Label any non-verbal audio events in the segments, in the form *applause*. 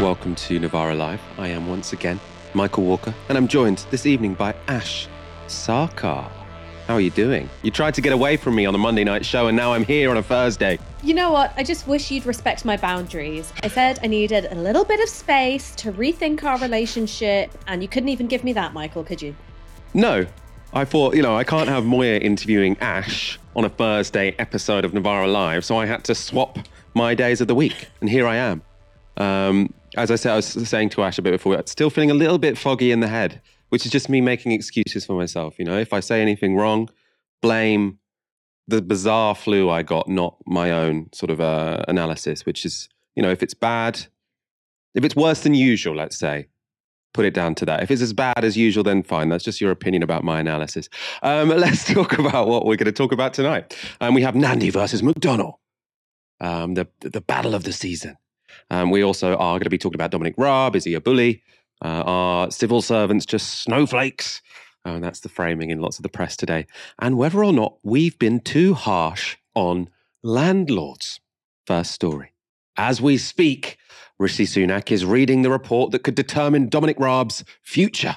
Welcome to Novara Live. I am once again Michael Walker, and I'm joined this evening by Ash Sarkar. How are you doing? You tried to get away from me on the Monday night show, and now I'm here on a Thursday. You know what? I just wish you'd respect my boundaries. I said I needed a little bit of space to rethink our relationship, and you couldn't even give me that, Michael, could you? No. I thought, you know, I can't have Moya interviewing Ash on a Thursday episode of Novara Live, so I had to swap my days of the week, and here I am. Um, as I said, I was saying to Ash a bit before, still feeling a little bit foggy in the head, which is just me making excuses for myself. You know, if I say anything wrong, blame the bizarre flu I got, not my own sort of uh, analysis, which is, you know, if it's bad, if it's worse than usual, let's say, put it down to that. If it's as bad as usual, then fine. That's just your opinion about my analysis. Um, *laughs* let's talk about what we're going to talk about tonight. Um, we have Nandy versus McDonnell, um, the the battle of the season. Um, we also are going to be talking about Dominic Raab. Is he a bully? Uh, are civil servants just snowflakes? Oh, and that's the framing in lots of the press today. And whether or not we've been too harsh on landlords. First story. As we speak, Rishi Sunak is reading the report that could determine Dominic Raab's future.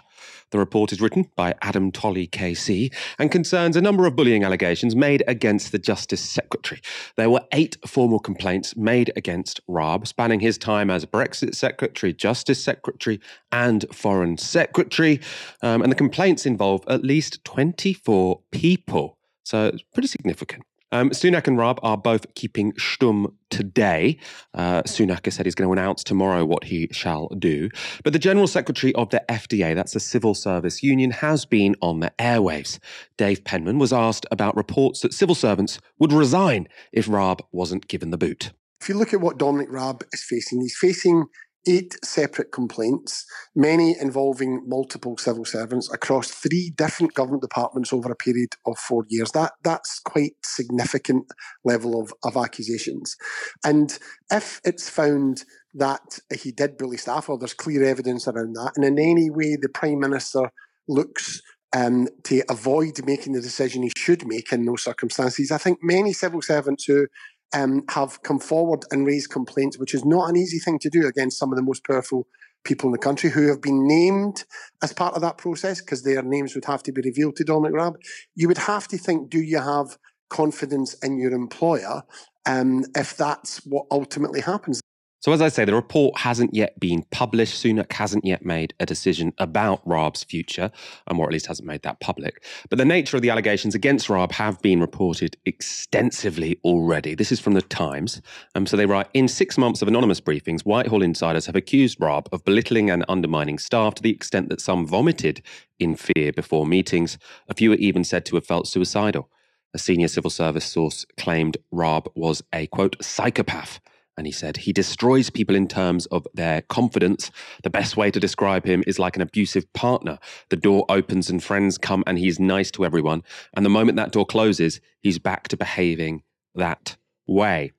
The report is written by Adam Tolley KC and concerns a number of bullying allegations made against the Justice Secretary. There were eight formal complaints made against Raab, spanning his time as Brexit Secretary, Justice Secretary, and Foreign Secretary. Um, and the complaints involve at least 24 people. So it's pretty significant. Um, Sunak and Raab are both keeping stum today. Uh, Sunak has said he's going to announce tomorrow what he shall do. But the General Secretary of the FDA, that's the Civil Service Union, has been on the airwaves. Dave Penman was asked about reports that civil servants would resign if Raab wasn't given the boot. If you look at what Dominic Raab is facing, he's facing eight separate complaints, many involving multiple civil servants across three different government departments over a period of four years. That that's quite significant level of, of accusations. And if it's found that he did bully staff, or there's clear evidence around that, and in any way the Prime Minister looks um, to avoid making the decision he should make in those circumstances. I think many civil servants who um, have come forward and raised complaints, which is not an easy thing to do against some of the most powerful people in the country who have been named as part of that process because their names would have to be revealed to Dominic Raab. You would have to think, do you have confidence in your employer um, if that's what ultimately happens? So, as I say, the report hasn't yet been published. Sunak hasn't yet made a decision about Raab's future, or at least hasn't made that public. But the nature of the allegations against Raab have been reported extensively already. This is from the Times. Um, so they write In six months of anonymous briefings, Whitehall insiders have accused Raab of belittling and undermining staff to the extent that some vomited in fear before meetings. A few are even said to have felt suicidal. A senior civil service source claimed Raab was a quote psychopath and he said, he destroys people in terms of their confidence. The best way to describe him is like an abusive partner. The door opens and friends come and he's nice to everyone. And the moment that door closes, he's back to behaving that way.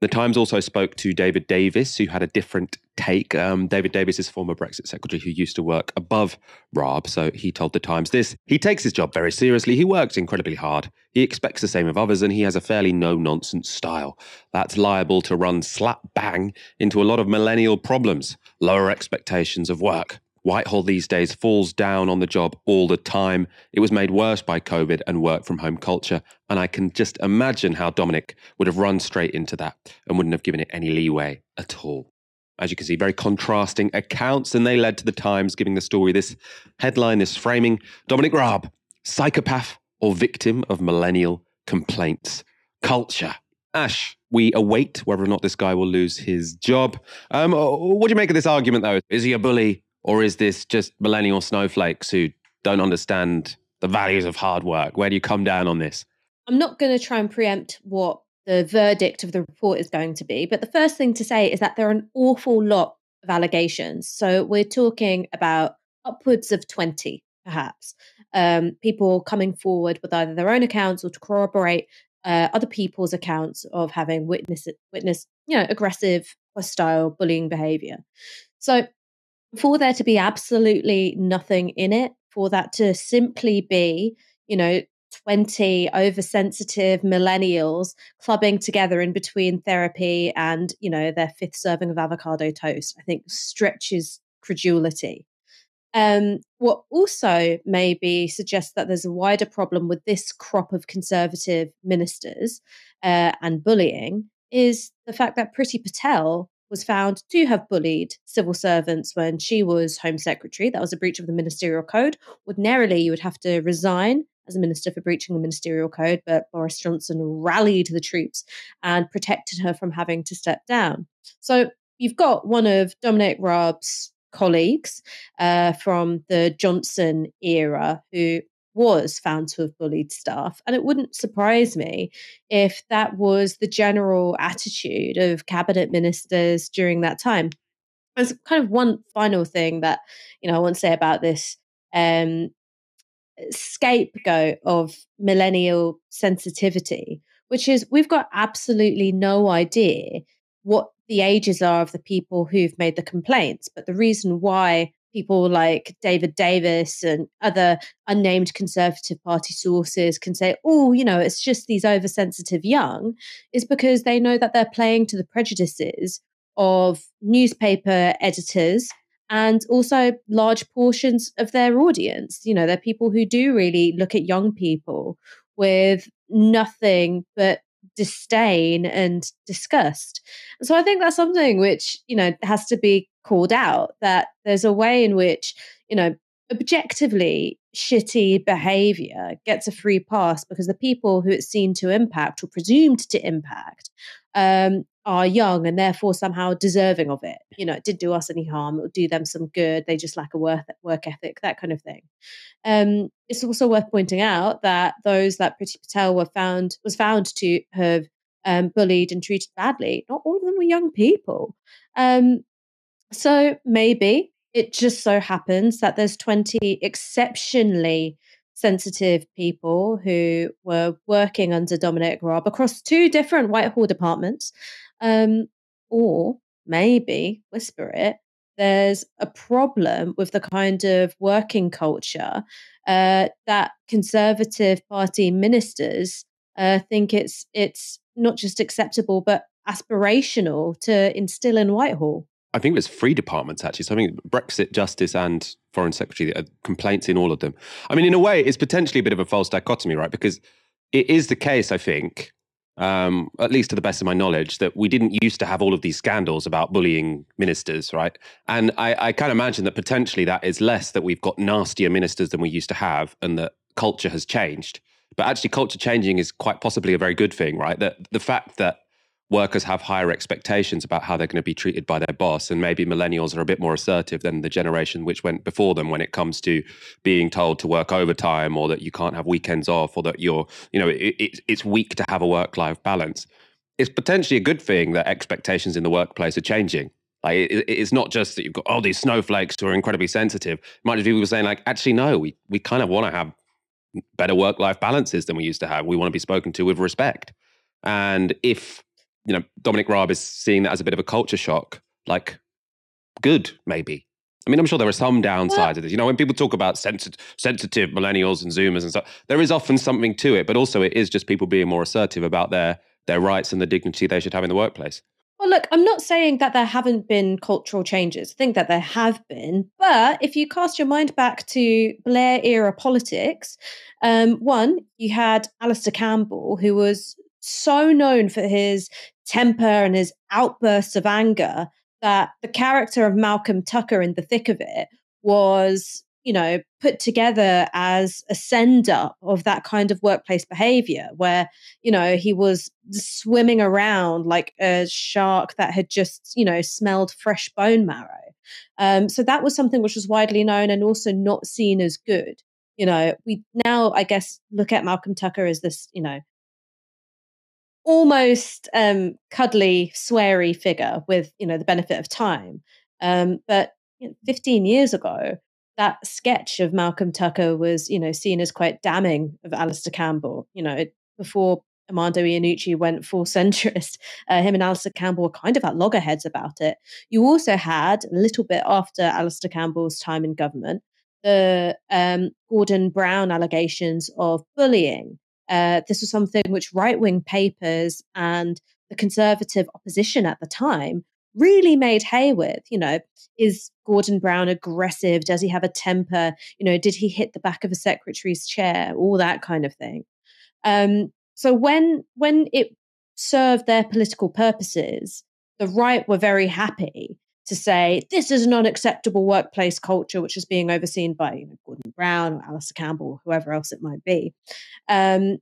The Times also spoke to David Davis, who had a different take. Um, David Davis is former Brexit secretary who used to work above Raab. So he told The Times this He takes his job very seriously. He works incredibly hard. He expects the same of others, and he has a fairly no nonsense style. That's liable to run slap bang into a lot of millennial problems, lower expectations of work. Whitehall these days falls down on the job all the time. It was made worse by COVID and work from home culture. And I can just imagine how Dominic would have run straight into that and wouldn't have given it any leeway at all. As you can see, very contrasting accounts, and they led to the Times giving the story this headline, this framing Dominic Raab, psychopath or victim of millennial complaints culture. Ash, we await whether or not this guy will lose his job. Um, what do you make of this argument, though? Is he a bully? Or is this just millennial snowflakes who don't understand the values of hard work? Where do you come down on this? I'm not going to try and preempt what the verdict of the report is going to be. But the first thing to say is that there are an awful lot of allegations. So we're talking about upwards of 20, perhaps, um, people coming forward with either their own accounts or to corroborate uh, other people's accounts of having witnessed, witnessed, you know, aggressive, hostile, bullying behavior. So for there to be absolutely nothing in it, for that to simply be, you know, 20 oversensitive millennials clubbing together in between therapy and, you know, their fifth serving of avocado toast, I think stretches credulity. Um, what also maybe suggests that there's a wider problem with this crop of conservative ministers uh, and bullying is the fact that Priti Patel was found to have bullied civil servants when she was Home Secretary. That was a breach of the ministerial code. Ordinarily, you would have to resign as a minister for breaching the ministerial code, but Boris Johnson rallied the troops and protected her from having to step down. So you've got one of Dominic Raab's colleagues uh, from the Johnson era who was found to have bullied staff. And it wouldn't surprise me if that was the general attitude of cabinet ministers during that time. There's kind of one final thing that, you know, I want to say about this um, scapegoat of millennial sensitivity, which is we've got absolutely no idea what the ages are of the people who've made the complaints. But the reason why people like David Davis and other unnamed Conservative Party sources can say, oh, you know, it's just these oversensitive young, is because they know that they're playing to the prejudices of newspaper editors and also large portions of their audience. You know, they're people who do really look at young people with nothing but disdain and disgust. So I think that's something which, you know, has to be called out that there's a way in which, you know, objectively shitty behavior gets a free pass because the people who it's seen to impact or presumed to impact um, are young and therefore somehow deserving of it. You know, it did do us any harm, it will do them some good. They just lack a work, work ethic, that kind of thing. Um, it's also worth pointing out that those that Priti Patel were found was found to have um, bullied and treated badly. Not all of them were young people. Um, so maybe it just so happens that there's 20 exceptionally sensitive people who were working under Dominic Raab across two different Whitehall departments. Um, or maybe, whisper it, there's a problem with the kind of working culture uh, that Conservative Party ministers uh, think it's it's not just acceptable but aspirational to instill in Whitehall. I think it was three departments actually. So I think Brexit, Justice, and Foreign Secretary uh, complaints in all of them. I mean, in a way, it's potentially a bit of a false dichotomy, right? Because it is the case, I think, um, at least to the best of my knowledge, that we didn't used to have all of these scandals about bullying ministers, right? And I, I of imagine that potentially that is less that we've got nastier ministers than we used to have, and that culture has changed. But actually, culture changing is quite possibly a very good thing, right? That the fact that workers have higher expectations about how they're going to be treated by their boss and maybe millennials are a bit more assertive than the generation which went before them when it comes to being told to work overtime or that you can't have weekends off or that you're you know it, it, it's weak to have a work life balance. It's potentially a good thing that expectations in the workplace are changing. Like it, it's not just that you've got all these snowflakes who are incredibly sensitive. It might be people saying like actually no we, we kind of want to have better work life balances than we used to have. We want to be spoken to with respect. And if you know, Dominic Raab is seeing that as a bit of a culture shock. Like, good, maybe. I mean, I'm sure there are some downsides of this. You know, when people talk about sensitive, sensitive millennials and Zoomers and stuff, there is often something to it, but also it is just people being more assertive about their their rights and the dignity they should have in the workplace. Well, look, I'm not saying that there haven't been cultural changes. I think that there have been. But if you cast your mind back to Blair era politics, um, one, you had Alastair Campbell, who was so known for his temper and his outbursts of anger that the character of Malcolm Tucker in the thick of it was, you know, put together as a sender of that kind of workplace behavior where, you know, he was swimming around like a shark that had just, you know, smelled fresh bone marrow. Um, so that was something which was widely known and also not seen as good. You know, we now, I guess, look at Malcolm Tucker as this, you know, almost um, cuddly, sweary figure with you know the benefit of time. Um, but you know, 15 years ago, that sketch of Malcolm Tucker was you know seen as quite damning of Alastair Campbell. You know, it, before Armando Iannucci went full *laughs* centrist, uh, him and Alastair Campbell were kind of at loggerheads about it. You also had a little bit after Alastair Campbell's time in government. the um, Gordon Brown allegations of bullying. Uh, this was something which right wing papers and the conservative opposition at the time really made hay with. You know, is Gordon Brown aggressive? Does he have a temper? You know, did he hit the back of a secretary's chair? All that kind of thing. Um, so when when it served their political purposes, the right were very happy to say this is an unacceptable workplace culture, which is being overseen by you know, Gordon Brown or Alastair Campbell or whoever else it might be. Um,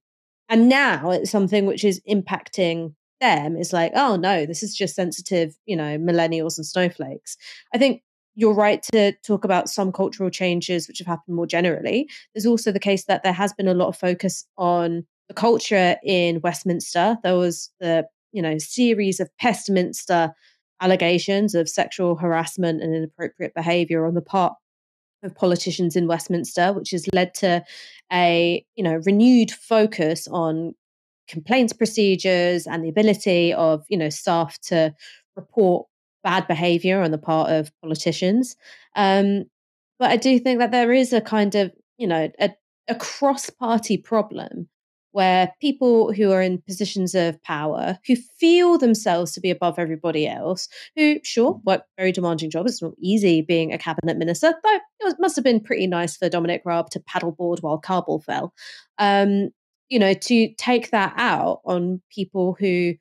and now it's something which is impacting them. Is like, oh no, this is just sensitive, you know, millennials and snowflakes. I think you're right to talk about some cultural changes which have happened more generally. There's also the case that there has been a lot of focus on the culture in Westminster. There was the you know series of Pestminster allegations of sexual harassment and inappropriate behavior on the part of politicians in Westminster, which has led to a you know renewed focus on complaints procedures and the ability of you know staff to report bad behavior on the part of politicians. Um, but I do think that there is a kind of you know a, a cross party problem where people who are in positions of power, who feel themselves to be above everybody else, who, sure, mm. work very demanding jobs. It's not easy being a cabinet minister, though it must have been pretty nice for Dominic Raab to paddleboard while Kabul fell. Um, you know, to take that out on people who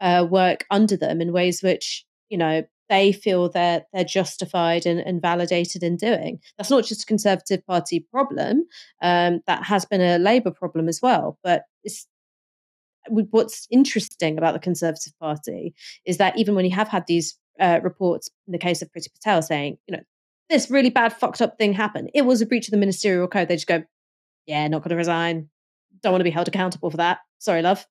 uh, work under them in ways which, you know, they feel that they're justified and, and, validated in doing. That's not just a Conservative Party problem. Um, that has been a Labour problem as well. But what's interesting about the Conservative Party is that even when you have had these uh, reports in the case of Priti Patel saying, you know, this really bad fucked up thing happened, it was a breach of the ministerial code. They just go, yeah, not going to resign. Don't want to be held accountable for that. Sorry, love.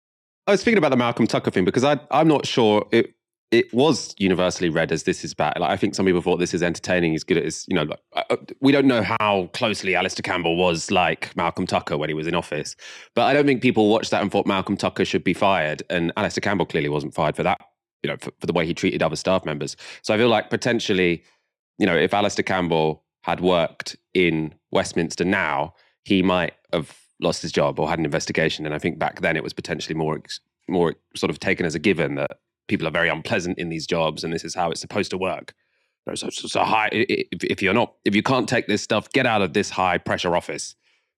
I was thinking about the Malcolm Tucker thing because I, I'm not sure it it was universally read as this is bad. Like I think some people thought this is entertaining, as good at as you know. Like, uh, uh, we don't know how closely Alastair Campbell was like Malcolm Tucker when he was in office, but I don't think people watched that and thought Malcolm Tucker should be fired. And Alastair Campbell clearly wasn't fired for that, you know, for, for the way he treated other staff members. So I feel like potentially, you know, if Alastair Campbell had worked in Westminster now, he might have lost his job or had an investigation. And I think back then it was potentially more more sort of taken as a given that people are very unpleasant in these jobs, and this is how it's supposed to work. So, so, so high. If, if, you're not, if you can't take this stuff, get out of this high pressure office.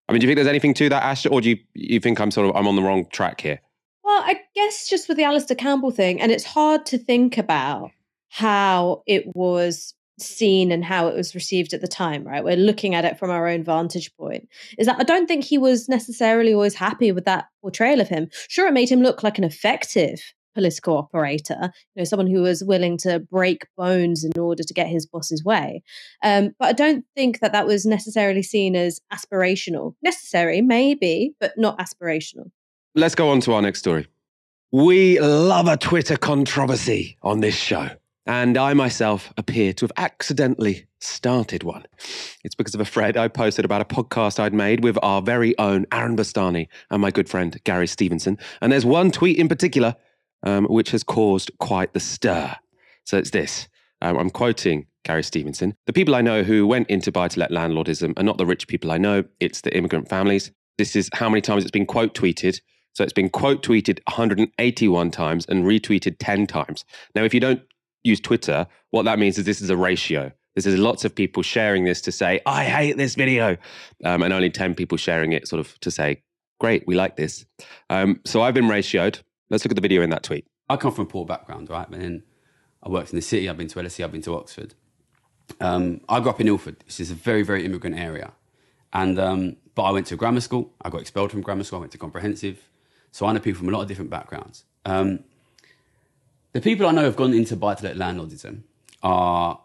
I mean, do you think there's anything to that, Ash, or do you you think I'm sort of I'm on the wrong track here? Well, I guess just with the Alastair Campbell thing, and it's hard to think about how it was seen and how it was received at the time, right? We're looking at it from our own vantage point. Is that I don't think he was necessarily always happy with that portrayal of him. Sure, it made him look like an effective political operator, you know, someone who was willing to break bones in order to get his boss's way. Um, but I don't think that that was necessarily seen as aspirational. Necessary, maybe, but not aspirational. Let's go on to our next story. We love a Twitter controversy on this show. And I myself appear to have accidentally started one. It's because of a thread I posted about a podcast I'd made with our very own Aaron Bastani and my good friend Gary Stevenson. And there's one tweet in particular um, which has caused quite the stir. So it's this um, I'm quoting Gary Stevenson. The people I know who went into buy to let landlordism are not the rich people I know, it's the immigrant families. This is how many times it's been quote tweeted. So it's been quote tweeted 181 times and retweeted 10 times. Now, if you don't use Twitter, what that means is this is a ratio. This is lots of people sharing this to say, I hate this video, um, and only 10 people sharing it sort of to say, great, we like this. Um, so I've been ratioed. Let's look at the video in that tweet. I come from a poor background, right? But then I worked in the city, I've been to LSE, I've been to Oxford. Um, I grew up in Ilford, which is a very, very immigrant area. And um, but I went to grammar school. I got expelled from grammar school. I went to comprehensive. So I know people from a lot of different backgrounds. Um, the people I know have gone into buy-to-let landlordism are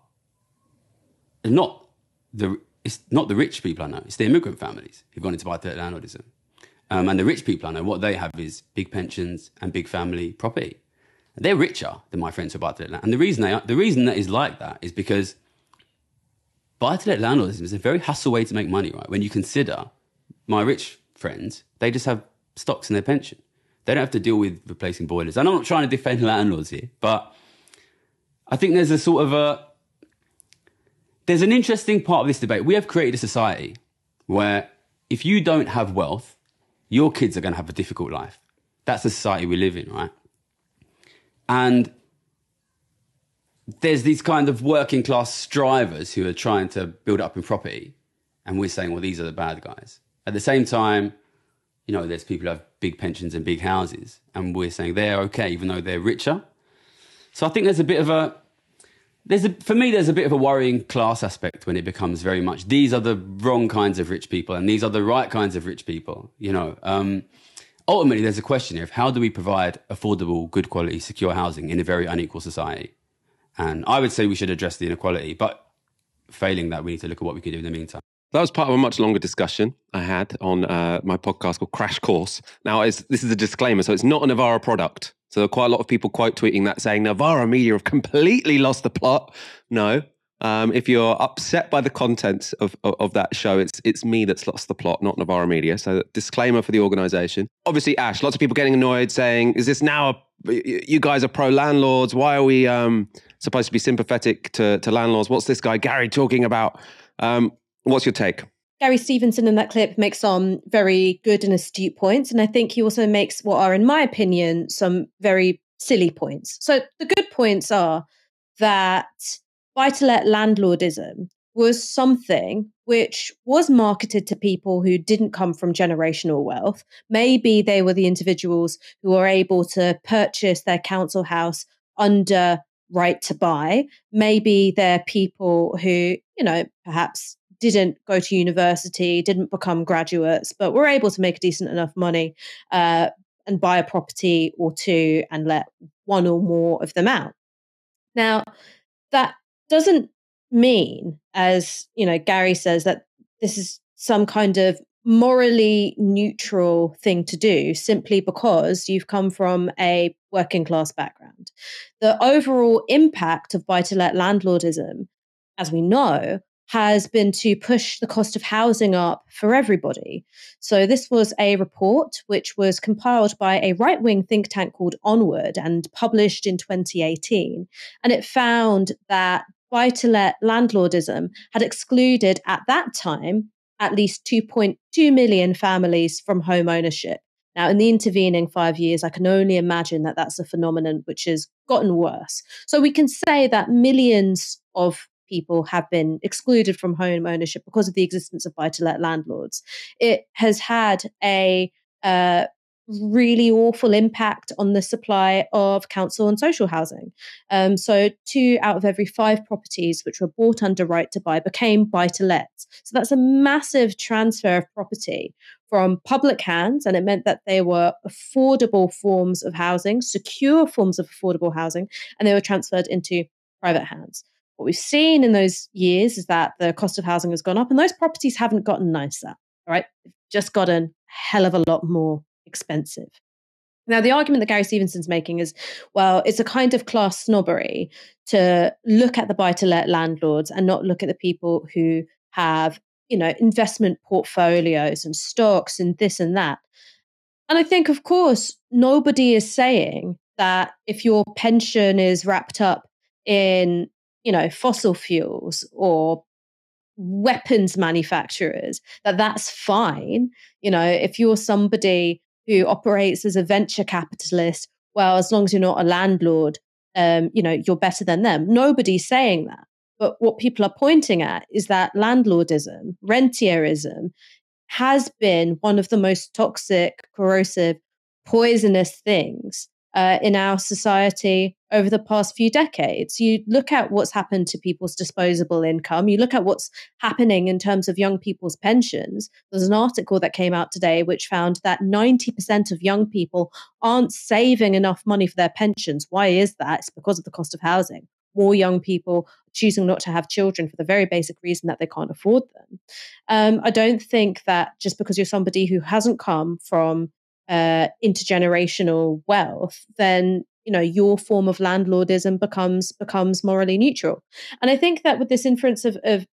not the it's not the rich people I know. It's the immigrant families who've gone into buy-to-let landlordism. Um, and the rich people I know, what they have is big pensions and big family property. They're richer than my friends who buy to let land. And the reason, they are, the reason that is like that is because buy to let landlordism is a very hassle way to make money, right? When you consider my rich friends, they just have stocks in their pension. They don't have to deal with replacing boilers. And I'm not trying to defend *laughs* landlords here, but I think there's a sort of a there's an interesting part of this debate. We have created a society where if you don't have wealth, your kids are going to have a difficult life. That's the society we live in, right? And there's these kind of working class strivers who are trying to build up in property. And we're saying, well, these are the bad guys. At the same time, you know, there's people who have big pensions and big houses. And we're saying they're okay, even though they're richer. So I think there's a bit of a, there's a, for me, there's a bit of a worrying class aspect when it becomes very much these are the wrong kinds of rich people and these are the right kinds of rich people. You know, um, ultimately, there's a question here of how do we provide affordable, good quality, secure housing in a very unequal society? And I would say we should address the inequality, but failing that, we need to look at what we can do in the meantime. That was part of a much longer discussion I had on uh, my podcast called Crash Course. Now, this is a disclaimer, so it's not a Novara product. So there are quite a lot of people quote tweeting that saying Novara Media have completely lost the plot. No. Um, if you're upset by the content of, of, of, that show, it's it's me that's lost the plot, not Novara Media. So disclaimer for the organisation. Obviously, Ash, lots of people getting annoyed saying, "Is this now? A, you guys are pro landlords. Why are we um, supposed to be sympathetic to, to landlords? What's this guy Gary talking about?" Um, what's your take? Gary Stevenson in that clip makes some very good and astute points. And I think he also makes what are, in my opinion, some very silly points. So the good points are that buy to let landlordism was something which was marketed to people who didn't come from generational wealth. Maybe they were the individuals who were able to purchase their council house under right to buy. Maybe they're people who, you know, perhaps didn't go to university, didn't become graduates, but were able to make decent enough money uh, and buy a property or two and let one or more of them out. Now, that doesn't mean, as you know, Gary says, that this is some kind of morally neutral thing to do simply because you've come from a working class background. The overall impact of buy to let landlordism, as we know, has been to push the cost of housing up for everybody. So, this was a report which was compiled by a right wing think tank called Onward and published in 2018. And it found that buy to let landlordism had excluded at that time at least 2.2 million families from home ownership. Now, in the intervening five years, I can only imagine that that's a phenomenon which has gotten worse. So we can say that millions of people have been excluded from home ownership because of the existence of buy to let landlords. It has had a uh, really awful impact on the supply of council and social housing. Um, so, two out of every five properties which were bought under right to buy became buy to let. So, that's a massive transfer of property from public hands, and it meant that they were affordable forms of housing, secure forms of affordable housing, and they were transferred into private hands. What we've seen in those years is that the cost of housing has gone up and those properties haven't gotten nicer, right? Just gotten hell of a lot more expensive. Now, the argument that Gary Stevenson's making is well, it's a kind of class snobbery to look at the buy to let landlords and not look at the people who have, you know, investment portfolios and stocks and this and that. And I think, of course, nobody is saying that if your pension is wrapped up in you know, fossil fuels or weapons manufacturers, that that's fine. You know, if you're somebody who operates as a venture capitalist, well, as long as you're not a landlord, um, you know, you're better than them. Nobody's saying that. But what people are pointing at is that landlordism, rentierism, has been one of the most toxic, corrosive, poisonous things uh, in our society over the past few decades. You look at what's happened to people's disposable income, you look at what's happening in terms of young people's pensions. There's an article that came out today which found that 90% of young people aren't saving enough money for their pensions. Why is that? It's because of the cost of housing. More young people choosing not to have children for the very basic reason that they can't afford them. Um, I don't think that just because you're somebody who hasn't come from uh, intergenerational wealth, then you know your form of landlordism becomes becomes morally neutral. And I think that with this inference of, of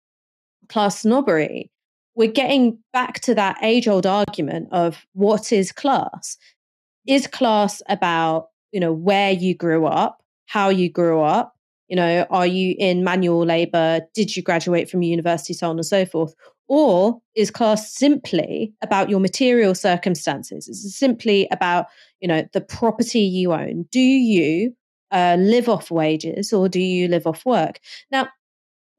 class snobbery, we're getting back to that age old argument of what is class? Is class about you know where you grew up, how you grew up, you know, are you in manual labor? Did you graduate from university? So on and so forth. Or is class simply about your material circumstances? Is it simply about, you know, the property you own? Do you uh, live off wages or do you live off work? Now,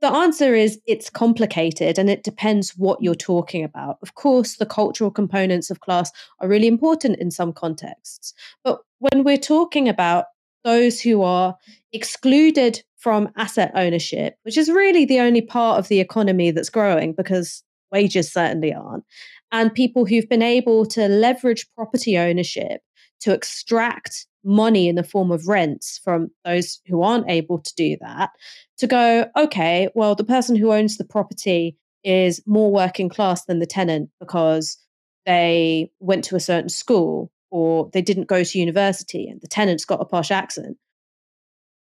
the answer is it's complicated and it depends what you're talking about. Of course, the cultural components of class are really important in some contexts. But when we're talking about those who are excluded from asset ownership, which is really the only part of the economy that's growing because wages certainly aren't, and people who've been able to leverage property ownership to extract money in the form of rents from those who aren't able to do that, to go, okay, well, the person who owns the property is more working class than the tenant because they went to a certain school or they didn't go to university and the tenant's got a posh accent.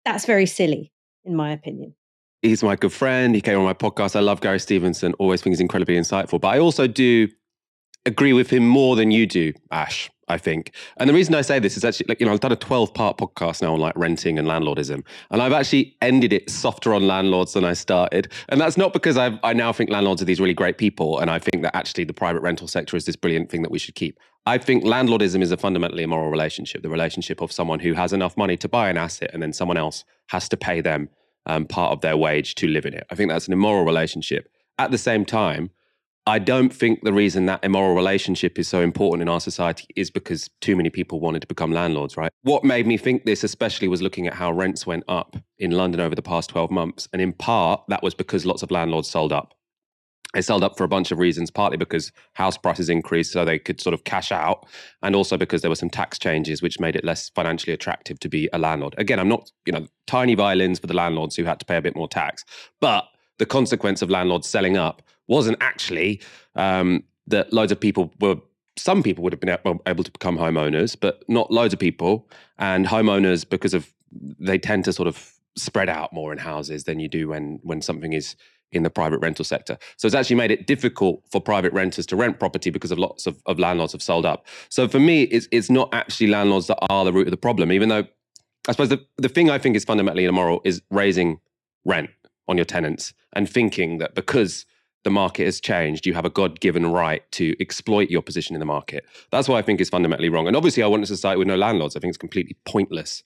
That's very silly, in my opinion. He's my good friend. He came on my podcast. I love Gary Stevenson, always think he's incredibly insightful. But I also do agree with him more than you do, Ash. I think. And the reason I say this is actually like, you know, I've done a 12 part podcast now on like renting and landlordism. And I've actually ended it softer on landlords than I started. And that's not because i I now think landlords are these really great people. And I think that actually the private rental sector is this brilliant thing that we should keep. I think landlordism is a fundamentally immoral relationship, the relationship of someone who has enough money to buy an asset and then someone else has to pay them um, part of their wage to live in it. I think that's an immoral relationship. At the same time, I don't think the reason that immoral relationship is so important in our society is because too many people wanted to become landlords, right? What made me think this, especially, was looking at how rents went up in London over the past 12 months. And in part, that was because lots of landlords sold up. They sold up for a bunch of reasons, partly because house prices increased so they could sort of cash out, and also because there were some tax changes which made it less financially attractive to be a landlord. Again, I'm not, you know, tiny violins for the landlords who had to pay a bit more tax, but the consequence of landlords selling up wasn't actually um, that loads of people were some people would have been able to become homeowners, but not loads of people. And homeowners, because of they tend to sort of spread out more in houses than you do when when something is in the private rental sector. So it's actually made it difficult for private renters to rent property because of lots of, of landlords have sold up. So for me, it's it's not actually landlords that are the root of the problem, even though I suppose the, the thing I think is fundamentally immoral is raising rent on your tenants and thinking that because the market has changed, you have a God given right to exploit your position in the market. That's what I think is fundamentally wrong. And obviously, I want a society with no landlords. I think it's completely pointless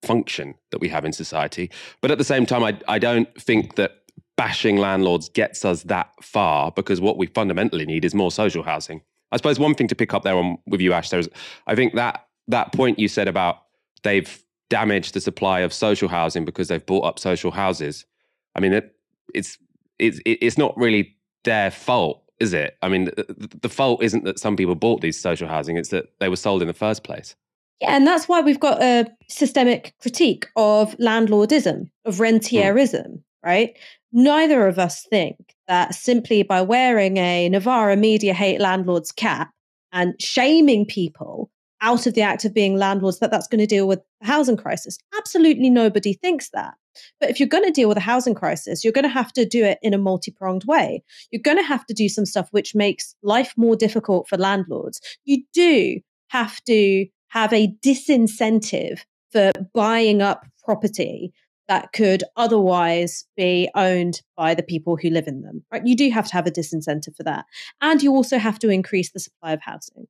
function that we have in society. But at the same time, I, I don't think that bashing landlords gets us that far because what we fundamentally need is more social housing. I suppose one thing to pick up there on with you, Ash, there's I think that that point you said about they've damaged the supply of social housing because they've bought up social houses. I mean, it, it's it's it's not really their fault, is it? I mean, the, the fault isn't that some people bought these social housing; it's that they were sold in the first place. Yeah, and that's why we've got a systemic critique of landlordism, of rentierism, mm. right? Neither of us think that simply by wearing a Novara Media Hate Landlords cap and shaming people out of the act of being landlords that that's going to deal with the housing crisis. Absolutely nobody thinks that. But if you're going to deal with a housing crisis, you're going to have to do it in a multi pronged way. You're going to have to do some stuff which makes life more difficult for landlords. You do have to have a disincentive for buying up property that could otherwise be owned by the people who live in them. Right? You do have to have a disincentive for that. And you also have to increase the supply of housing.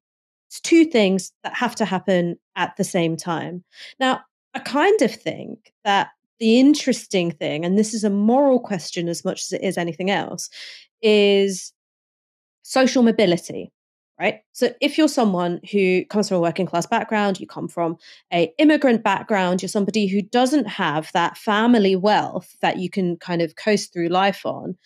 It's two things that have to happen at the same time. Now, I kind of think that the interesting thing, and this is a moral question as much as it is anything else, is social mobility right so if you're someone who comes from a working class background you come from a immigrant background you're somebody who doesn't have that family wealth that you can kind of coast through life on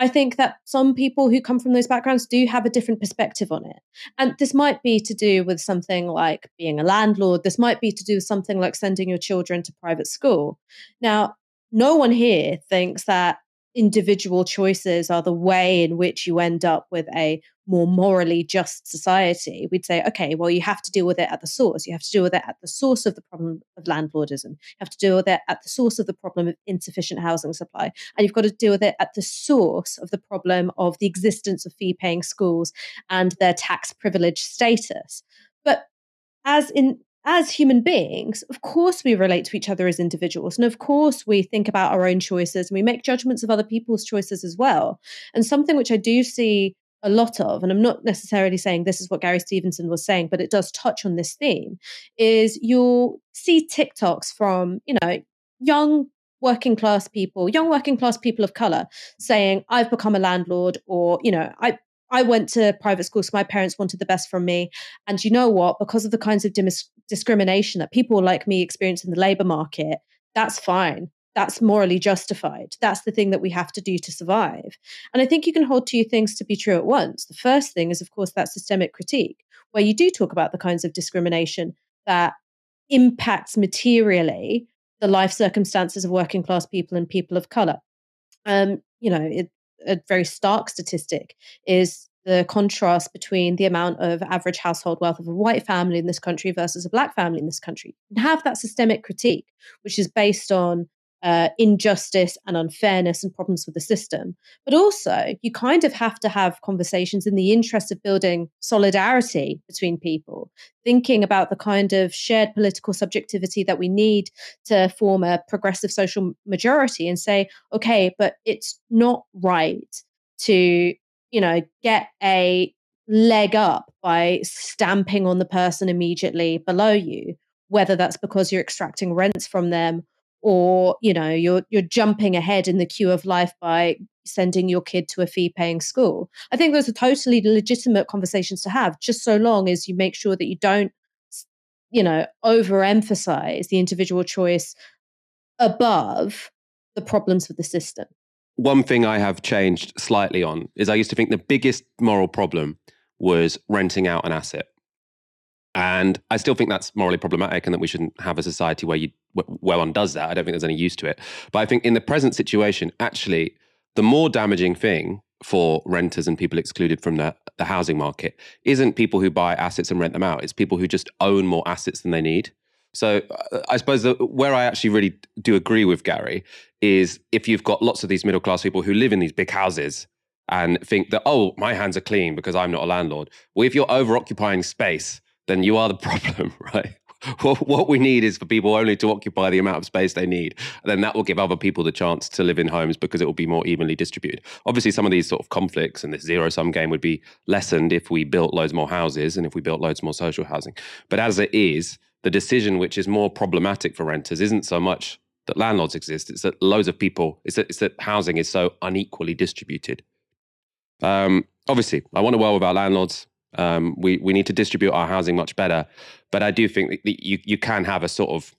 I think that some people who come from those backgrounds do have a different perspective on it. And this might be to do with something like being a landlord. This might be to do with something like sending your children to private school. Now, no one here thinks that individual choices are the way in which you end up with a more morally just society, we'd say, okay, well, you have to deal with it at the source. You have to deal with it at the source of the problem of landlordism. You have to deal with it at the source of the problem of insufficient housing supply. And you've got to deal with it at the source of the problem of the existence of fee paying schools and their tax privileged status. But as in as human beings, of course, we relate to each other as individuals. And of course, we think about our own choices and we make judgments of other people's choices as well. And something which I do see a lot of, and I'm not necessarily saying this is what Gary Stevenson was saying, but it does touch on this theme, is you'll see TikToks from, you know, young working class people, young working class people of color saying, I've become a landlord, or, you know, I, I went to private school, so my parents wanted the best from me. And you know what? Because of the kinds of dis- discrimination that people like me experience in the labor market, that's fine. That's morally justified. That's the thing that we have to do to survive. And I think you can hold two things to be true at once. The first thing is, of course, that systemic critique, where you do talk about the kinds of discrimination that impacts materially the life circumstances of working class people and people of color. Um, you know, it, a very stark statistic is the contrast between the amount of average household wealth of a white family in this country versus a black family in this country. And have that systemic critique, which is based on uh, injustice and unfairness and problems with the system. But also, you kind of have to have conversations in the interest of building solidarity between people, thinking about the kind of shared political subjectivity that we need to form a progressive social majority and say, okay, but it's not right to, you know, get a leg up by stamping on the person immediately below you whether that's because you're extracting rents from them or you know you're you're jumping ahead in the queue of life by sending your kid to a fee paying school. I think those are totally legitimate conversations to have just so long as you make sure that you don't you know overemphasize the individual choice above the problems with the system. One thing i have changed slightly on is i used to think the biggest moral problem was renting out an asset and I still think that's morally problematic and that we shouldn't have a society where you where one does that. I don't think there's any use to it. But I think in the present situation, actually, the more damaging thing for renters and people excluded from the, the housing market isn't people who buy assets and rent them out. It's people who just own more assets than they need. So uh, I suppose the, where I actually really do agree with Gary is if you've got lots of these middle class people who live in these big houses and think that, oh, my hands are clean because I'm not a landlord. Well, if you're over occupying space, then you are the *laughs* problem, right? what we need is for people only to occupy the amount of space they need. And then that will give other people the chance to live in homes because it will be more evenly distributed. Obviously, some of these sort of conflicts and this zero sum game would be lessened if we built loads more houses and if we built loads more social housing. But as it is, the decision which is more problematic for renters isn't so much that landlords exist, it's that loads of people, it's that, it's that housing is so unequally distributed. Um, obviously, I want to well with our landlords. Um, we we need to distribute our housing much better. But I do think that you you can have a sort of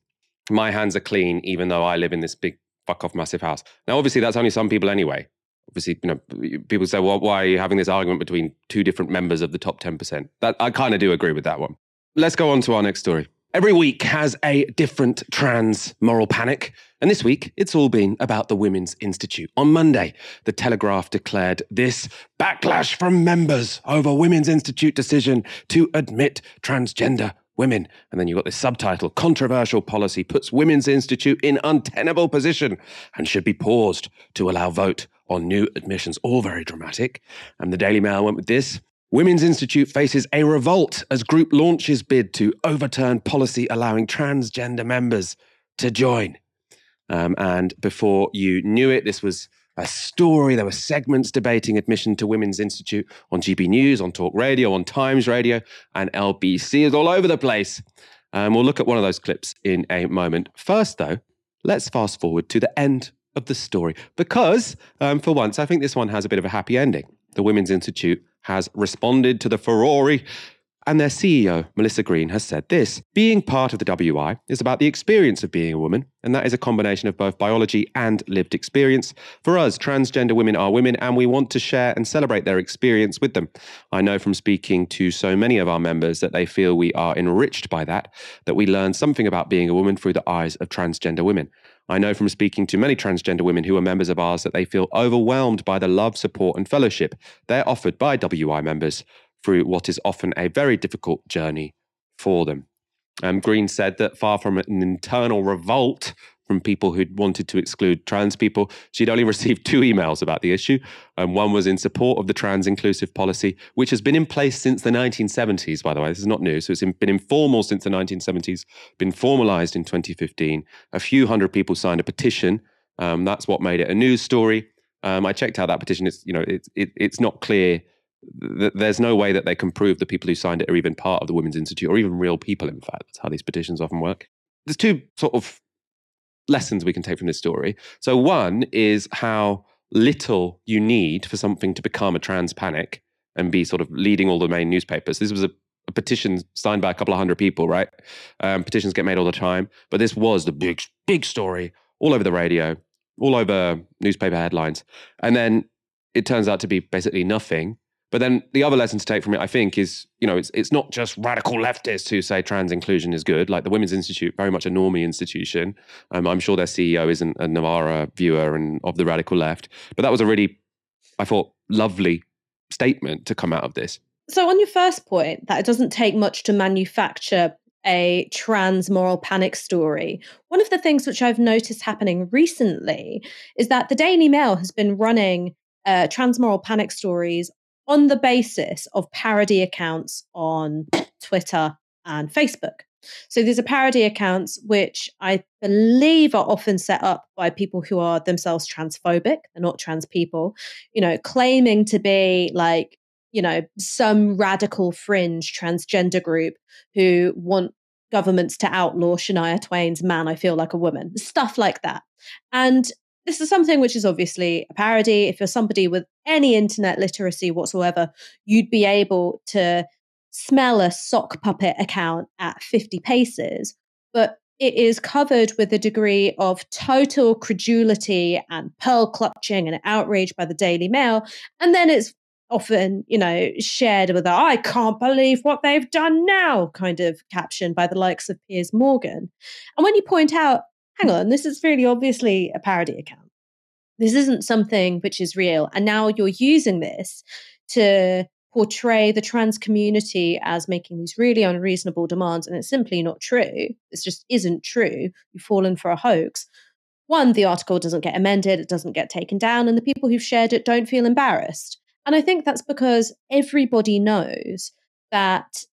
my hands are clean, even though I live in this big fuck off massive house. Now, obviously, that's only some people anyway. Obviously, you know, people say, well, why are you having this argument between two different members of the top ten percent? That I kind of do agree with that one. Let's go on to our next story. Every week has a different trans moral panic. And this week, it's all been about the Women's Institute. On Monday, The Telegraph declared this backlash from members over Women's Institute decision to admit transgender women. And then you've got this subtitle Controversial policy puts Women's Institute in untenable position and should be paused to allow vote on new admissions. All very dramatic. And the Daily Mail went with this Women's Institute faces a revolt as group launches bid to overturn policy allowing transgender members to join. Um, and before you knew it, this was a story. There were segments debating admission to Women's Institute on GB News, on Talk Radio, on Times Radio, and LBC is all over the place. Um, we'll look at one of those clips in a moment. First, though, let's fast forward to the end of the story because, um, for once, I think this one has a bit of a happy ending. The Women's Institute has responded to the Ferrari. and their CEO, Melissa Green, has said this Being part of the WI is about the experience of being a woman, and that is a combination of both biology and lived experience. For us, transgender women are women, and we want to share and celebrate their experience with them. I know from speaking to so many of our members that they feel we are enriched by that, that we learn something about being a woman through the eyes of transgender women. I know from speaking to many transgender women who are members of ours that they feel overwhelmed by the love, support, and fellowship they're offered by WI members through what is often a very difficult journey for them. Um, Green said that far from an internal revolt, from people who'd wanted to exclude trans people. She'd only *laughs* received two emails about the issue. And one was in support of the trans inclusive policy, which has been in place since the 1970s, by the way. This is not new. So it's been informal since the 1970s, been formalized in 2015. A few hundred people signed a petition. Um, that's what made it a news story. Um, I checked out that petition. It's, you know, it's, it, it's not clear there's no way that they can prove the people who signed it are even part of the Women's Institute or even real people, in fact. That's how these petitions often work. There's two sort of lessons we can take from this story. So, one is how little you need for something to become a trans panic and be sort of leading all the main newspapers. This was a, a petition signed by a couple of hundred people, right? Um, petitions get made all the time, but this was the big, big story all over the radio, all over newspaper headlines. And then it turns out to be basically nothing. But then the other lesson to take from it, I think, is you know it's it's not just radical leftists who say trans inclusion is good. Like the Women's Institute, very much a normie institution. Um, I'm sure their CEO isn't a Novara viewer and of the radical left. But that was a really, I thought, lovely statement to come out of this. So on your first point, that it doesn't take much to manufacture a trans moral panic story. One of the things which I've noticed happening recently is that the Daily Mail has been running uh, trans moral panic stories on the basis of parody accounts on Twitter and Facebook. So these are parody accounts which I believe are often set up by people who are themselves transphobic, they're not trans people, you know, claiming to be like, you know, some radical fringe transgender group who want governments to outlaw Shania Twain's Man, I Feel Like a Woman, stuff like that. And this is something which is obviously a parody. If you're somebody with any internet literacy whatsoever, you'd be able to smell a sock puppet account at 50 paces. But it is covered with a degree of total credulity and pearl clutching and outrage by the Daily Mail. And then it's often, you know, shared with a I can't believe what they've done now kind of caption by the likes of Piers Morgan. And when you point out hang on, this is really obviously a parody account. This isn't something which is real. And now you're using this to portray the trans community as making these really unreasonable demands. And it's simply not true. It just isn't true. You've fallen for a hoax. One, the article doesn't get amended, it doesn't get taken down, and the people who've shared it don't feel embarrassed. And I think that's because everybody knows that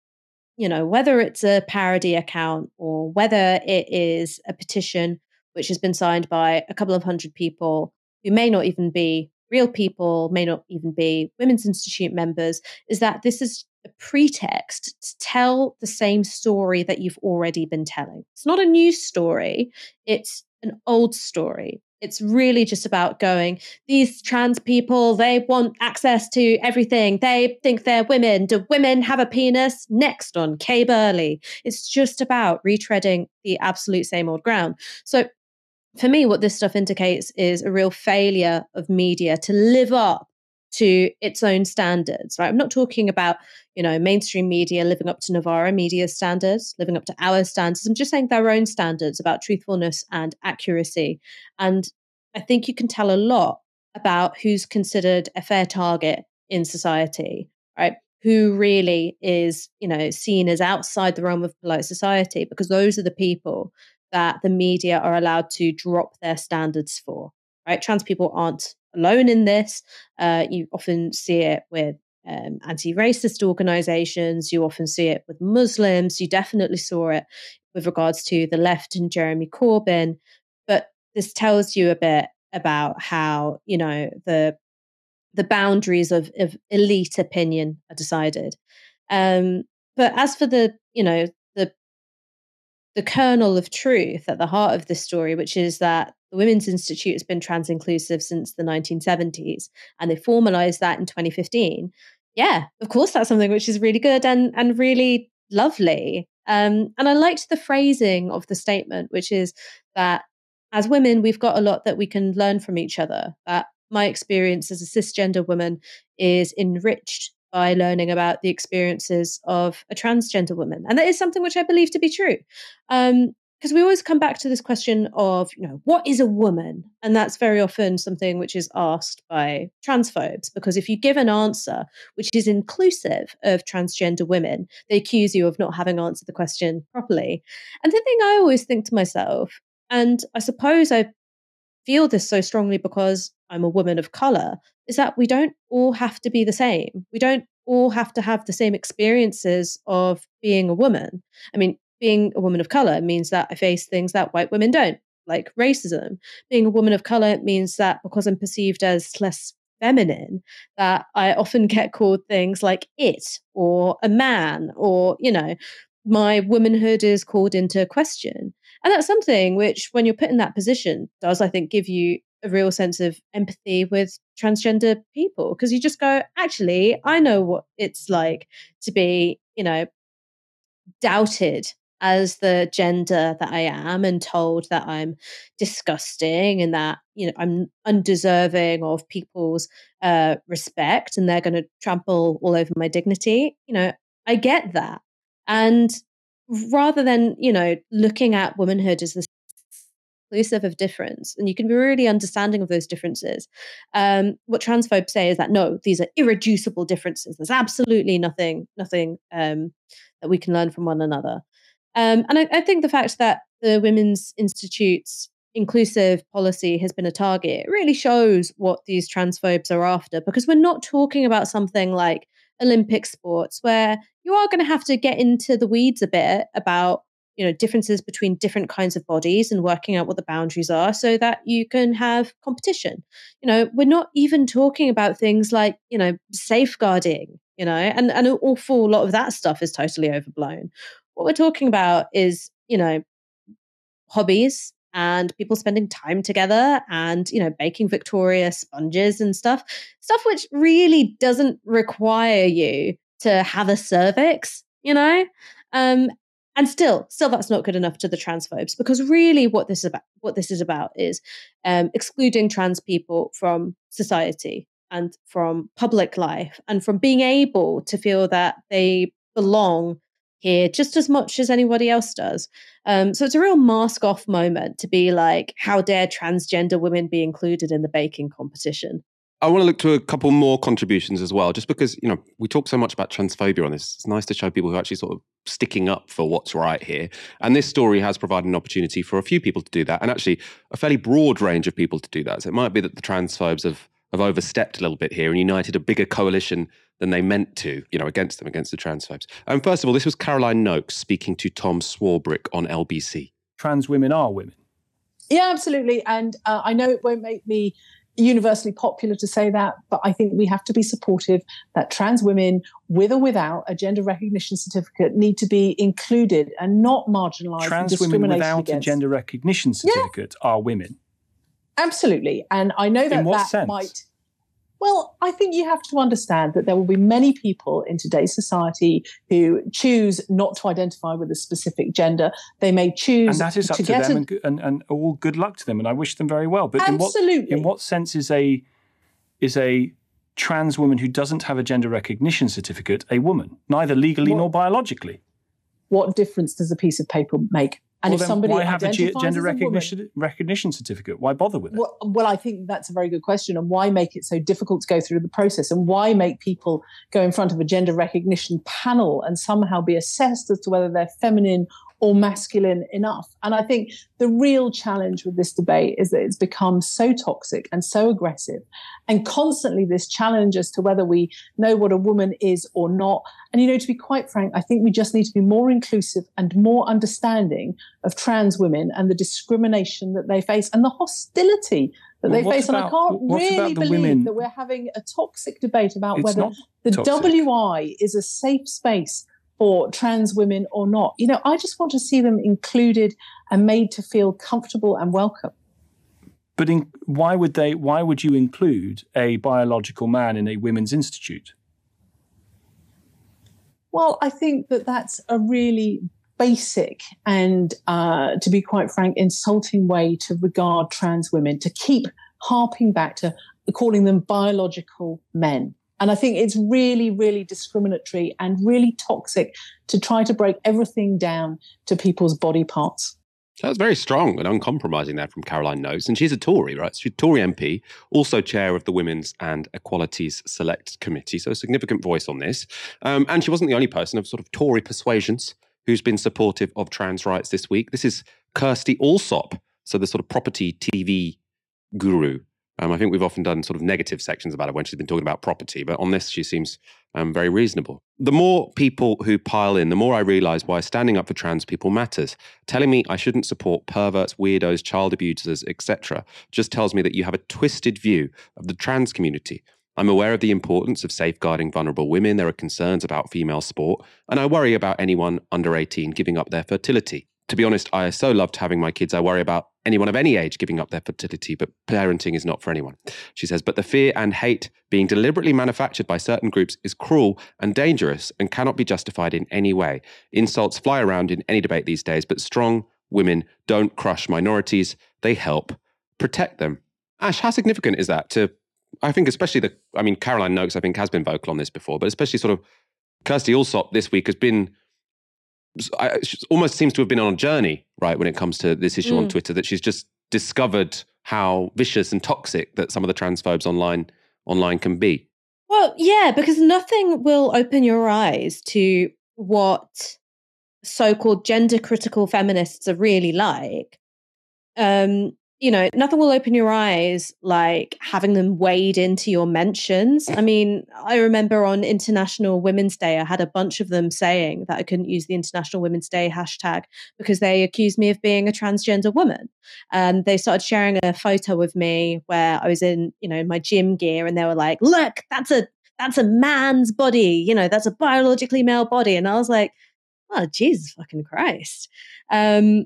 you know, whether it's a parody account or whether it is a petition which has been signed by a couple of hundred people who may not even be real people, may not even be Women's Institute members, is that this is a pretext to tell the same story that you've already been telling. It's not a new story, it's an old story. It's really just about going, these trans people, they want access to everything. They think they're women. Do women have a penis? Next on Kay Burley. It's just about retreading the absolute same old ground. So for me, what this stuff indicates is a real failure of media to live up to its own standards, right? I'm not talking about, you know, mainstream media living up to Novara media standards, living up to our standards. I'm just saying their own standards about truthfulness and accuracy. And I think you can tell a lot about who's considered a fair target in society, right? Who really is, you know, seen as outside the realm of polite society, because those are the people that the media are allowed to drop their standards for, right? Trans people aren't alone in this. Uh, you often see it with um, anti racist organizations, you often see it with Muslims, you definitely saw it with regards to the left and Jeremy Corbyn. But this tells you a bit about how, you know, the the boundaries of, of elite opinion are decided. Um, but as for the, you know, the kernel of truth at the heart of this story, which is that the Women's Institute has been trans inclusive since the 1970s, and they formalized that in 2015. Yeah, of course, that's something which is really good and and really lovely. Um, and I liked the phrasing of the statement, which is that as women, we've got a lot that we can learn from each other. That my experience as a cisgender woman is enriched by learning about the experiences of a transgender woman. And that is something which I believe to be true. Um, because we always come back to this question of, you know, what is a woman? And that's very often something which is asked by transphobes. Because if you give an answer which is inclusive of transgender women, they accuse you of not having answered the question properly. And the thing I always think to myself and I suppose I feel this so strongly because I'm a woman of color, is that we don't all have to be the same. We don't all have to have the same experiences of being a woman. I mean, being a woman of color means that I face things that white women don't, like racism. Being a woman of color means that because I'm perceived as less feminine, that I often *laughs* get called things like it or a man or, you know, my womanhood is called into question. And that's something which, when you're put in that position, does, I think, give you a real sense of empathy with transgender people because you just go, actually, I know what it's like to be, you know, doubted as the gender that I am and told that I'm disgusting and that you know I'm undeserving of people's uh, respect and they're going to trample all over my dignity. You know, I get that, and rather than you know looking at womanhood as this inclusive of difference and you can be really understanding of those differences. Um, what transphobes say is that no these are irreducible differences. There's absolutely nothing nothing um, that we can learn from one another. Um, and I, I, think the fact that the women's institute's inclusive policy has been a target really shows what these transphobes are after because we're not talking about something like olympic sports where you are going to have to get into the weeds a bit about you know differences between different kinds of bodies and working out what the boundaries are so that you can have competition. You know we're not even talking about things like you know safeguarding you know and, and an awful lot of that stuff is totally overblown. What we're talking about is you know hobbies and people spending time together and you know baking victoria sponges and stuff stuff which really doesn't require you to have a cervix you know? Um, and still still that's not good enough to the transphobes because really what this is about what this is about is um, excluding trans people from society and from public life and from being able to feel that they belong here just as much as anybody else does. Um, so it's a real mask off moment to be like how dare transgender women be included in the baking competition I want to look to a couple more contributions as well, just because you know we talk so much about transphobia on this. It's nice to show people who are actually sort of sticking up for what's right here. And this story has provided an opportunity for a few people to do that, and actually a fairly broad range of people to do that. So it might be that the transphobes have have overstepped a little bit here and united a bigger coalition than they meant to, you know, against them, against the transphobes. And um, first of all, this was Caroline Nokes speaking to Tom Swarbrick on LBC. Trans women are women. Yeah, absolutely. And uh, I know it won't make me universally popular to say that, but I think we have to be supportive that trans women, with or without a gender recognition certificate, need to be included and not marginalised. Trans women without against. a gender recognition certificate yeah. are women. Absolutely, and I know that that sense? might well, I think you have to understand that there will be many people in today's society who choose not to identify with a specific gender. They may choose, and that is up to, to them, a, and, and, and, all good luck to them. And I wish them very well. But absolutely, in what, in what sense is a is a trans woman who doesn't have a gender recognition certificate a woman, neither legally what, nor biologically? What difference does a piece of paper make? And well, if somebody why have a gender recognition woman, recognition certificate? Why bother with it? Well, well, I think that's a very good question. And why make it so difficult to go through the process? And why make people go in front of a gender recognition panel and somehow be assessed as to whether they're feminine or masculine enough. And I think the real challenge with this debate is that it's become so toxic and so aggressive, and constantly this challenge as to whether we know what a woman is or not. And, you know, to be quite frank, I think we just need to be more inclusive and more understanding of trans women and the discrimination that they face and the hostility that well, they face. About, and I can't really believe women? that we're having a toxic debate about it's whether the toxic. WI is a safe space for trans women or not. You know, I just want to see them included and made to feel comfortable and welcome. But in, why would they? Why would you include a biological man in a women's institute? Well, I think that that's a really basic and, uh, to be quite frank, insulting way to regard trans women. To keep harping back to calling them biological men. And I think it's really, really discriminatory and really toxic to try to break everything down to people's body parts. That was very strong and uncompromising there from Caroline Nokes. And she's a Tory, right? She's a Tory MP, also chair of the Women's and Equalities Select Committee. So a significant voice on this. Um, and she wasn't the only person of sort of Tory persuasions who's been supportive of trans rights this week. This is Kirsty Allsopp so the sort of property TV guru. Um, I think we've often done sort of negative sections about it when she's been talking about property, but on this, she seems um, very reasonable. The more people who pile in, the more I realize why standing up for trans people matters. Telling me I shouldn't support perverts, weirdos, child abusers, etc., just tells me that you have a twisted view of the trans community. I'm aware of the importance of safeguarding vulnerable women. There are concerns about female sport, and I worry about anyone under 18 giving up their fertility to be honest, I so loved having my kids. I worry about anyone of any age giving up their fertility, but parenting is not for anyone. She says, but the fear and hate being deliberately manufactured by certain groups is cruel and dangerous and cannot be justified in any way. Insults fly around in any debate these days, but strong women don't crush minorities, they help protect them. Ash, how significant is that to, I think, especially the, I mean, Caroline Nokes, I think, has been vocal on this before, but especially sort of Kirsty Allsopp this week has been I, almost seems to have been on a journey, right, when it comes to this issue mm. on Twitter, that she's just discovered how vicious and toxic that some of the transphobes online online can be. Well, yeah, because nothing will open your eyes to what so-called gender critical feminists are really like. Um, you know, nothing will open your eyes like having them wade into your mentions. I mean, I remember on International Women's Day, I had a bunch of them saying that I couldn't use the International Women's Day hashtag because they accused me of being a transgender woman. And they started sharing a photo of me where I was in, you know, my gym gear and they were like, look, that's a that's a man's body, you know, that's a biologically male body. And I was like, oh, Jesus fucking Christ. Um,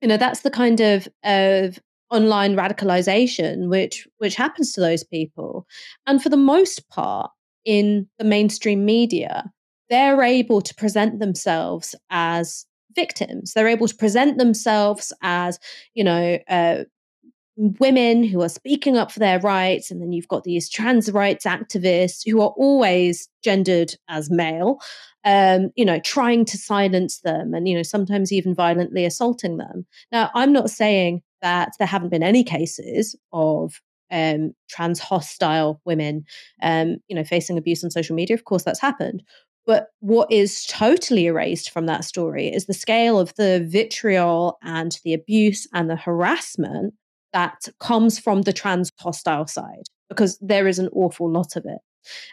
you know, that's the kind of of online radicalization which which happens to those people. And for the most part in the mainstream media they're able to present themselves as victims. They're able to present themselves as you know uh, women who are speaking up for their rights and then you've got these trans rights activists who are always gendered as male um, you know trying to silence them and you know sometimes even violently assaulting them. Now i'm not saying that there haven't been any cases of um, trans hostile women, um, you know, facing abuse on social media. Of course, that's happened. But what is totally erased from that story is the scale of the vitriol and the abuse and the harassment that comes from the trans hostile side, because there is an awful lot of it.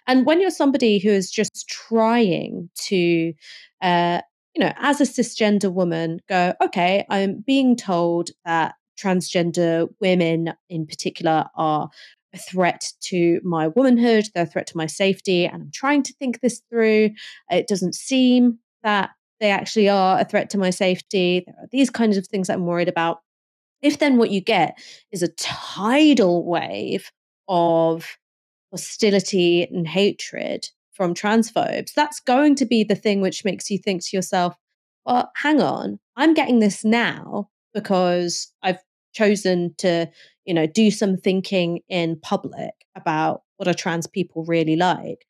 And when you're somebody who is just trying to uh, you know, as a cisgender woman, go, okay, I'm being told that transgender women in particular are a threat to my womanhood, they're a threat to my safety, and I'm trying to think this through. It doesn't seem that they actually are a threat to my safety. There are these kinds of things I'm worried about. If then what you get is a tidal wave of hostility and hatred from transphobes, that's going to be the thing which makes you think to yourself, well, hang on, I'm getting this now because I've chosen to, you know, do some thinking in public about what are trans people really like.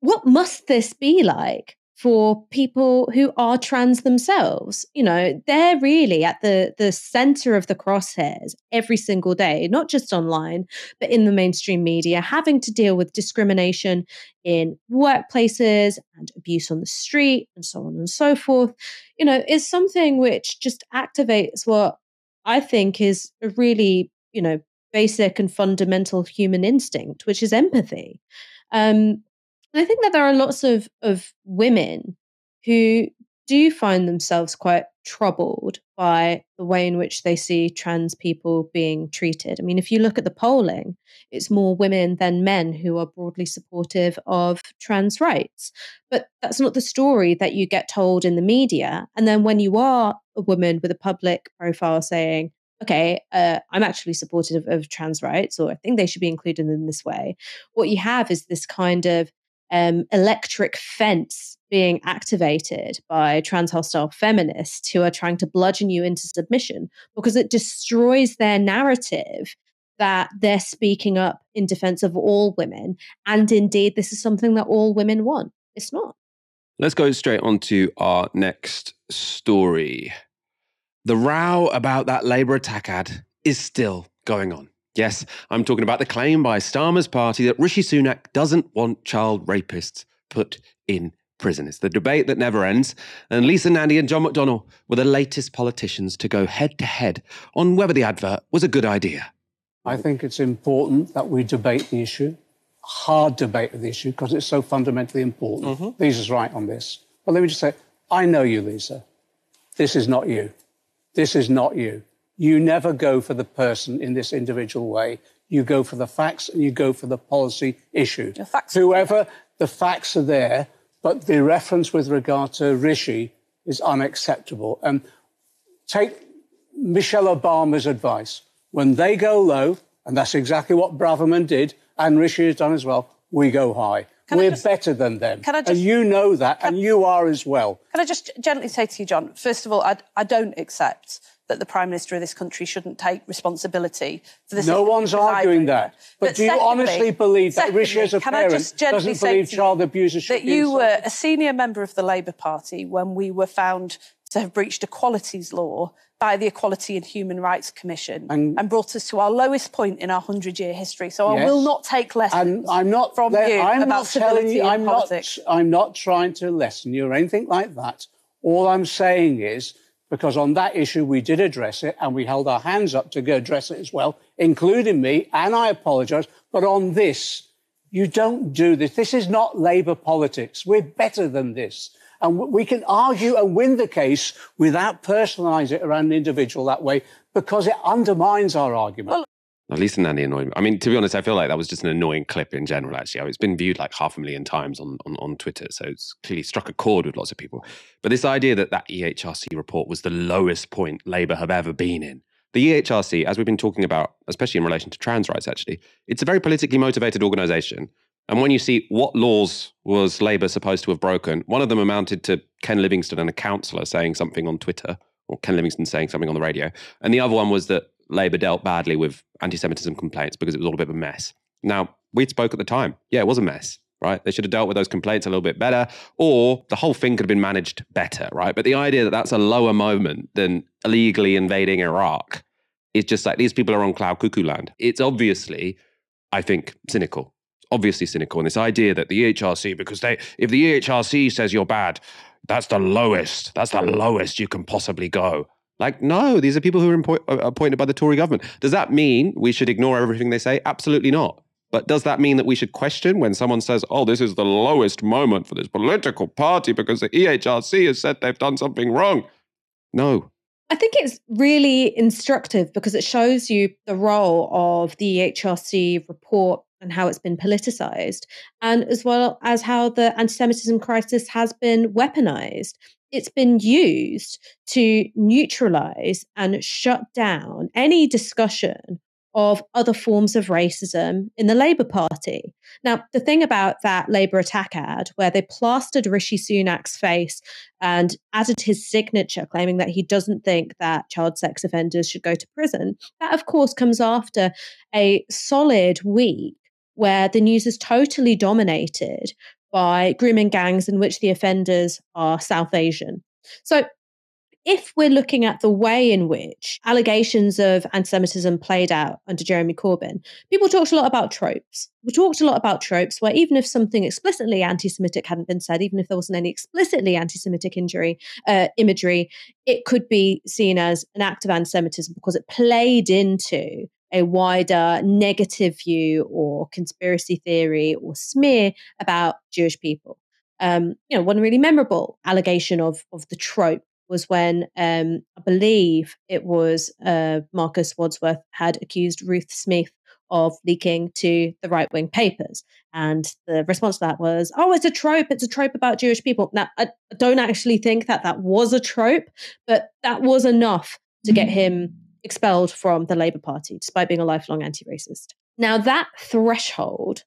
What must this be like for people who are trans themselves? You know, they're really at the the center of the crosshairs every single day, not just online, but in the mainstream media, having to deal with discrimination in workplaces and abuse on the street and so on and so forth. You know, is something which just activates what I think is a really, you know, basic and fundamental human instinct, which is empathy. Um, I think that there are lots of of women who do find themselves quite troubled by the way in which they see trans people being treated. I mean, if you look at the polling, it's more women than men who are broadly supportive of trans rights. But that's not the story that you get told in the media. And then when you are a woman with a public profile saying, okay, uh, I'm actually supportive of, of trans rights, or I think they should be included in this way, what you have is this kind of um, electric fence being activated by trans hostile feminists who are trying to bludgeon you into submission because it destroys their narrative that they're speaking up in defense of all women. And indeed, this is something that all women want. It's not. Let's go straight on to our next story. The row about that Labour attack ad is still going on. Yes, I'm talking about the claim by Starmer's party that Rishi Sunak doesn't want child rapists put in prison. It's the debate that never ends. And Lisa Nandy and John McDonnell were the latest politicians to go head to head on whether the advert was a good idea. I think it's important that we debate the issue, hard debate of the issue, because it's so fundamentally important. Mm-hmm. Lisa's right on this. But let me just say, I know you, Lisa. This is not you. This is not you. You never go for the person in this individual way. You go for the facts and you go for the policy issue. The facts Whoever, the facts are there, but the reference with regard to Rishi is unacceptable. And take Michelle Obama's advice. When they go low, and that's exactly what Braverman did, and Rishi has done as well, we go high. Can We're just, better than them. Can I just, and you know that, can, and you are as well. Can I just gently say to you, John, first of all, I, I don't accept that the Prime Minister of this country shouldn't take responsibility for this. No one's arguing that. But, but do secondly, you honestly believe that Rishi, as a parent, doesn't believe child abuse should that you were a senior member of the Labour Party when we were found to have breached equalities law by the Equality and Human Rights Commission and, and brought us to our lowest point in our hundred-year history. So yes, I will not take lessons I'm not, from you I'm about not telling you, I'm politics. Not, I'm not trying to lessen you or anything like that. All I'm saying is because on that issue we did address it and we held our hands up to go address it as well, including me, and I apologise. But on this, you don't do this. This is not Labour politics. We're better than this. And we can argue and win the case without personalising it around an individual that way because it undermines our argument. Well, at least in Nandy annoyed me. I mean, to be honest, I feel like that was just an annoying clip in general, actually. Oh, it's been viewed like half a million times on, on, on Twitter, so it's clearly struck a chord with lots of people. But this idea that that EHRC report was the lowest point Labour have ever been in. The EHRC, as we've been talking about, especially in relation to trans rights, actually, it's a very politically motivated organisation. And when you see what laws was Labour supposed to have broken, one of them amounted to Ken Livingstone and a councillor saying something on Twitter, or Ken Livingstone saying something on the radio. And the other one was that Labour dealt badly with anti Semitism complaints because it was all a bit of a mess. Now, we spoke at the time. Yeah, it was a mess, right? They should have dealt with those complaints a little bit better, or the whole thing could have been managed better, right? But the idea that that's a lower moment than illegally invading Iraq is just like these people are on cloud cuckoo land. It's obviously, I think, cynical. Obviously cynical. And this idea that the EHRC, because they, if the EHRC says you're bad, that's the lowest. That's the lowest you can possibly go. Like, no, these are people who are uh, appointed by the Tory government. Does that mean we should ignore everything they say? Absolutely not. But does that mean that we should question when someone says, oh, this is the lowest moment for this political party because the EHRC has said they've done something wrong? No. I think it's really instructive because it shows you the role of the EHRC report and how it's been politicized, and as well as how the anti Semitism crisis has been weaponized it's been used to neutralize and shut down any discussion of other forms of racism in the Labour Party. Now, the thing about that Labour attack ad, where they plastered Rishi Sunak's face and added his signature, claiming that he doesn't think that child sex offenders should go to prison, that of course comes after a solid week where the news is totally dominated by grooming gangs in which the offenders are South Asian. So, if we're looking at the way in which allegations of anti Semitism played out under Jeremy Corbyn, people talked a lot about tropes. We talked a lot about tropes where even if something explicitly anti Semitic hadn't been said, even if there wasn't any explicitly anti Semitic injury, uh, imagery, it could be seen as an act of anti Semitism because it played into a wider negative view or conspiracy theory or smear about Jewish people. Um, you know, one really memorable allegation of of the trope was when um, I believe it was uh, Marcus Wadsworth had accused Ruth Smeeth of leaking to the right wing papers. And the response to that was, oh, it's a trope. It's a trope about Jewish people. Now, I don't actually think that that was a trope, but that was enough to get mm-hmm. him expelled from the Labour Party, despite being a lifelong anti racist. Now, that threshold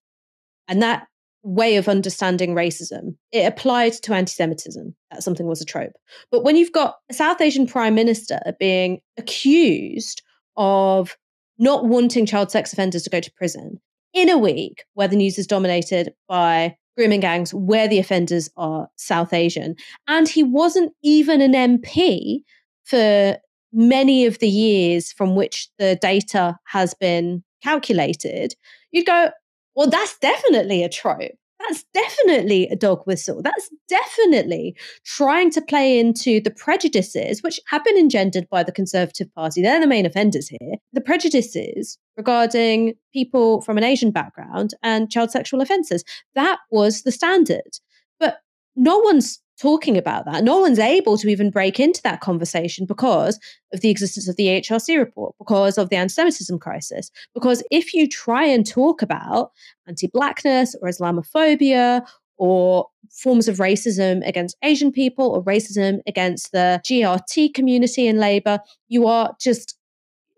and that way of understanding racism, it applied to anti Semitism, that something was a trope. But when you've got a South Asian prime minister being accused of not wanting child sex offenders to go to prison in a week where the news is dominated by grooming gangs where the offenders are South Asian, and he wasn't even an MP for many of the years from which the data has been calculated, you'd go, well, that's definitely a trope. that's definitely a dog whistle. That's definitely trying to play into the prejudices which have been engendered by the Conservative Party. They're the main offenders here. The prejudices regarding people from an Asian background and child sexual offences. That was the standard. But no one's talking about that. No one's able to even break into that conversation because of the existence of the HRC report, because of the anti Semitism crisis. Because if you try and talk about anti Blackness or Islamophobia or forms of racism against Asian people or racism against the GRT community in Labour, you are just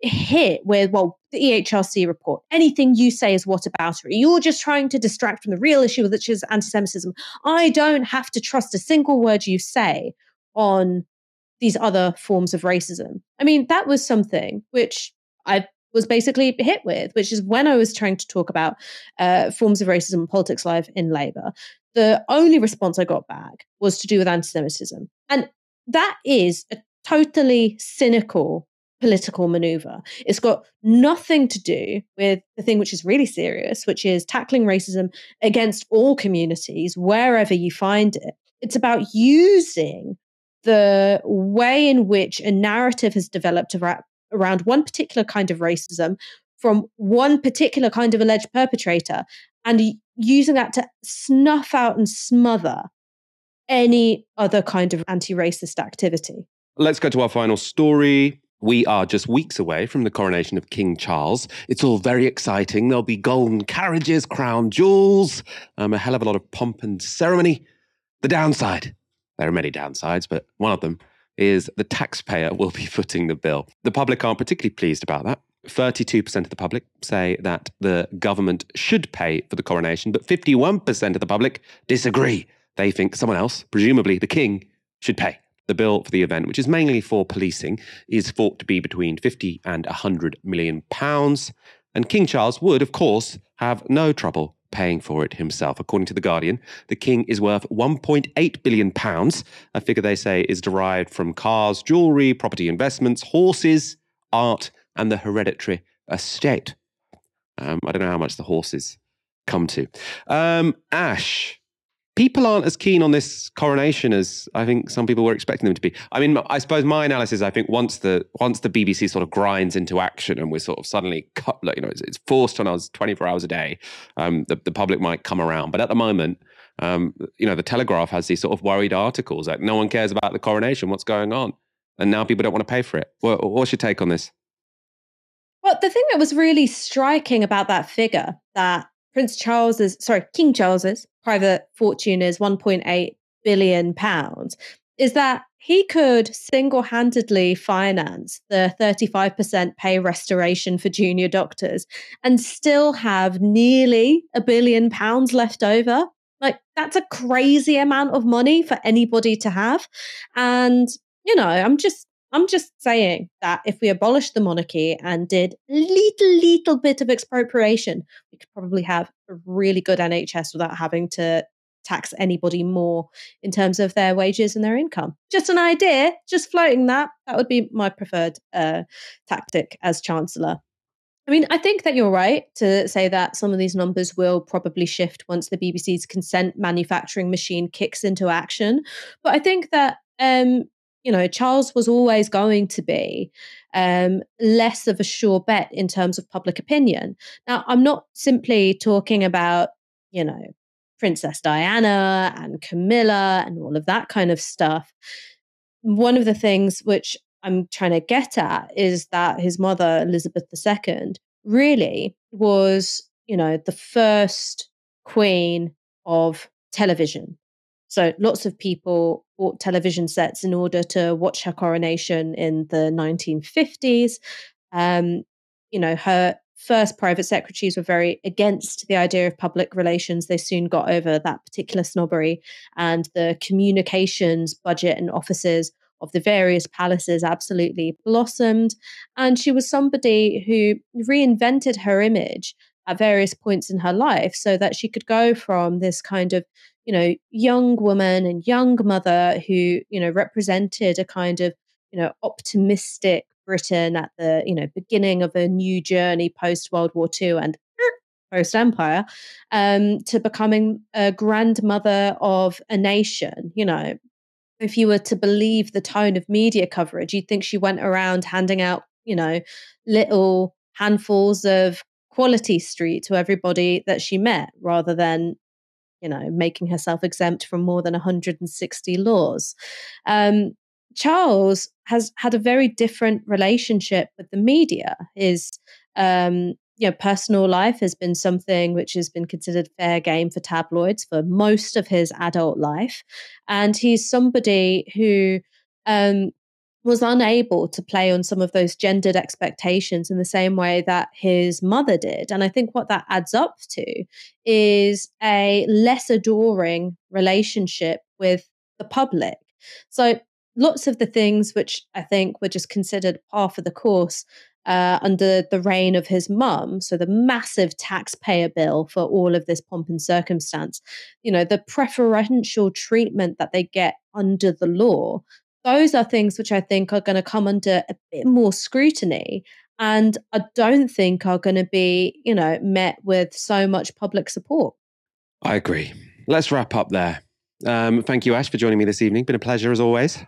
hit with, well, the EHRC report. Anything you say is what about it? You're just trying to distract from the real issue, which is anti Semitism. I don't have to trust a single word you say on these other forms of racism. I mean, that was something which I was basically hit with, which is when I was trying to talk about uh, forms of racism and politics live in Labour, the only response I got back was to do with anti Semitism. And that is a totally cynical political maneuver. It's got nothing to do with the thing which is really serious, which is tackling racism against all communities, wherever you find it. It's about using the way in which a narrative has developed around one particular kind of racism from one particular kind of alleged perpetrator and using that to snuff out and smother any other kind of anti racist activity. Let's go to our final story. We are just weeks away from the coronation of King Charles. It's all very exciting. There'll be golden carriages, crown jewels, um, a hell of a lot of pomp and ceremony. The downside, there are many downsides, but one of them is the taxpayer will be *laughs* footing the bill. The public aren't particularly pleased about that. 32% of the public say that the government should pay for the coronation, but 51% of the public disagree. They think someone else, presumably the king, should pay. The bill for the event, which is mainly for policing, is thought to be between 50 and 100 million pounds. And King Charles would, of course, have no trouble paying for it himself. According to The Guardian, the king is worth 1.8 billion pounds, a figure they say is derived from cars, jewelry, property investments, horses, art, and the hereditary estate. Um, I don't know how much the horses come to. Um, Ash, people aren't as keen on this coronation as I think some people were expecting them to be. I mean, I suppose my analysis, I think once the once the BBC sort of grinds into action and we're sort of suddenly cut, you know, it's, it's, forced on us 24 hours a day, um, the, the public might come around. But at the moment, um, you know, the Telegraph has these sort of worried articles like no one cares about the coronation, what's going on? And now people don't want to pay for it. What, what's your take on this? Well, the thing that was really striking about that figure that Prince Charles's, sorry, King Charles's private fortune is 1.8 billion pounds, is that he could single handedly finance the 35% pay restoration for junior doctors and still have nearly a billion pounds left over. Like, that's a crazy amount of money for anybody to have. And, you know, I'm just I'm just saying that if we abolished the monarchy and did little, little bit of expropriation, we could probably have a really good NHS without having to tax anybody more in terms of their wages and their income. Just an idea, just floating that. That would be my preferred uh, tactic as Chancellor. I mean, I think that you're right to say that some of these numbers will probably shift once the BBC's consent manufacturing machine kicks into action. But I think that um, you know, Charles was always going to be um, less of a sure bet in terms of public opinion. Now, I'm not simply talking about, you know, Princess Diana and Camilla and all of that kind of stuff. One of the things which I'm trying to get at is that his mother, Elizabeth II, really was, you know, the first queen of television. So lots of people bought television sets in order to watch her coronation in the 1950s. Um, you know, her first private secretaries were very against the idea of public relations. They soon got over that particular snobbery, and the communications budget and offices of the various palaces absolutely blossomed. And she was somebody who reinvented her image at various points in her life so that she could go from this kind of you know young woman and young mother who you know represented a kind of you know optimistic britain at the you know beginning of a new journey post world war ii and *laughs* post empire, um, to becoming a grandmother of a nation. You know, if you were to believe the tone of media coverage, you'd think she went around handing out, you know, little handfuls of quality street to everybody that she met rather than you know making herself exempt from more than 160 laws um, charles has had a very different relationship with the media his um, you know, personal life has been something which has been considered fair game for tabloids for most of his adult life. And he's somebody who um, was unable to play on some of those gendered expectations in the same way that his mother did. And I think what that adds up to is a less adoring relationship with the public. So lots of the things which I think were just considered par for the course uh, under the reign of his mum. So the massive taxpayer bill for all of this pomp and circumstance, you know, the preferential treatment that they get under the law. Those are things which I think are going to come under a bit more scrutiny and I don't think are going to be, you know, met with so much public support. I agree. Let's wrap up there. Um, thank you, Ash, for joining me this evening. Been a pleasure as always.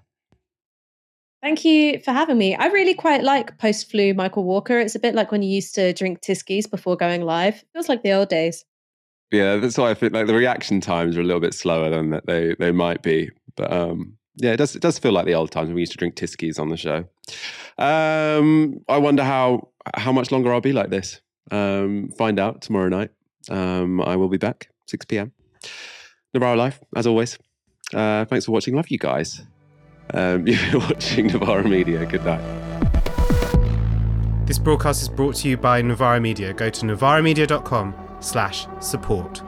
Thank you for having me. I really quite like post flu Michael Walker. It's a bit like when you used to drink Tyskies before going live. It feels like the old days. Yeah, that's why I think like the reaction times are a little bit slower than that they they might be. But um, yeah, it does it does feel like the old times when we used to drink Tyskies on the show. Um, I wonder how how much longer I'll be like this. Um, find out tomorrow night. Um, I will be back six p.m. Novara Live as always. Uh, thanks for watching. Love you guys. Um, *laughs* you've been watching Novara Media. Good night. This broadcast is brought to you by Novara Media. Go to novaramedia.com slash support.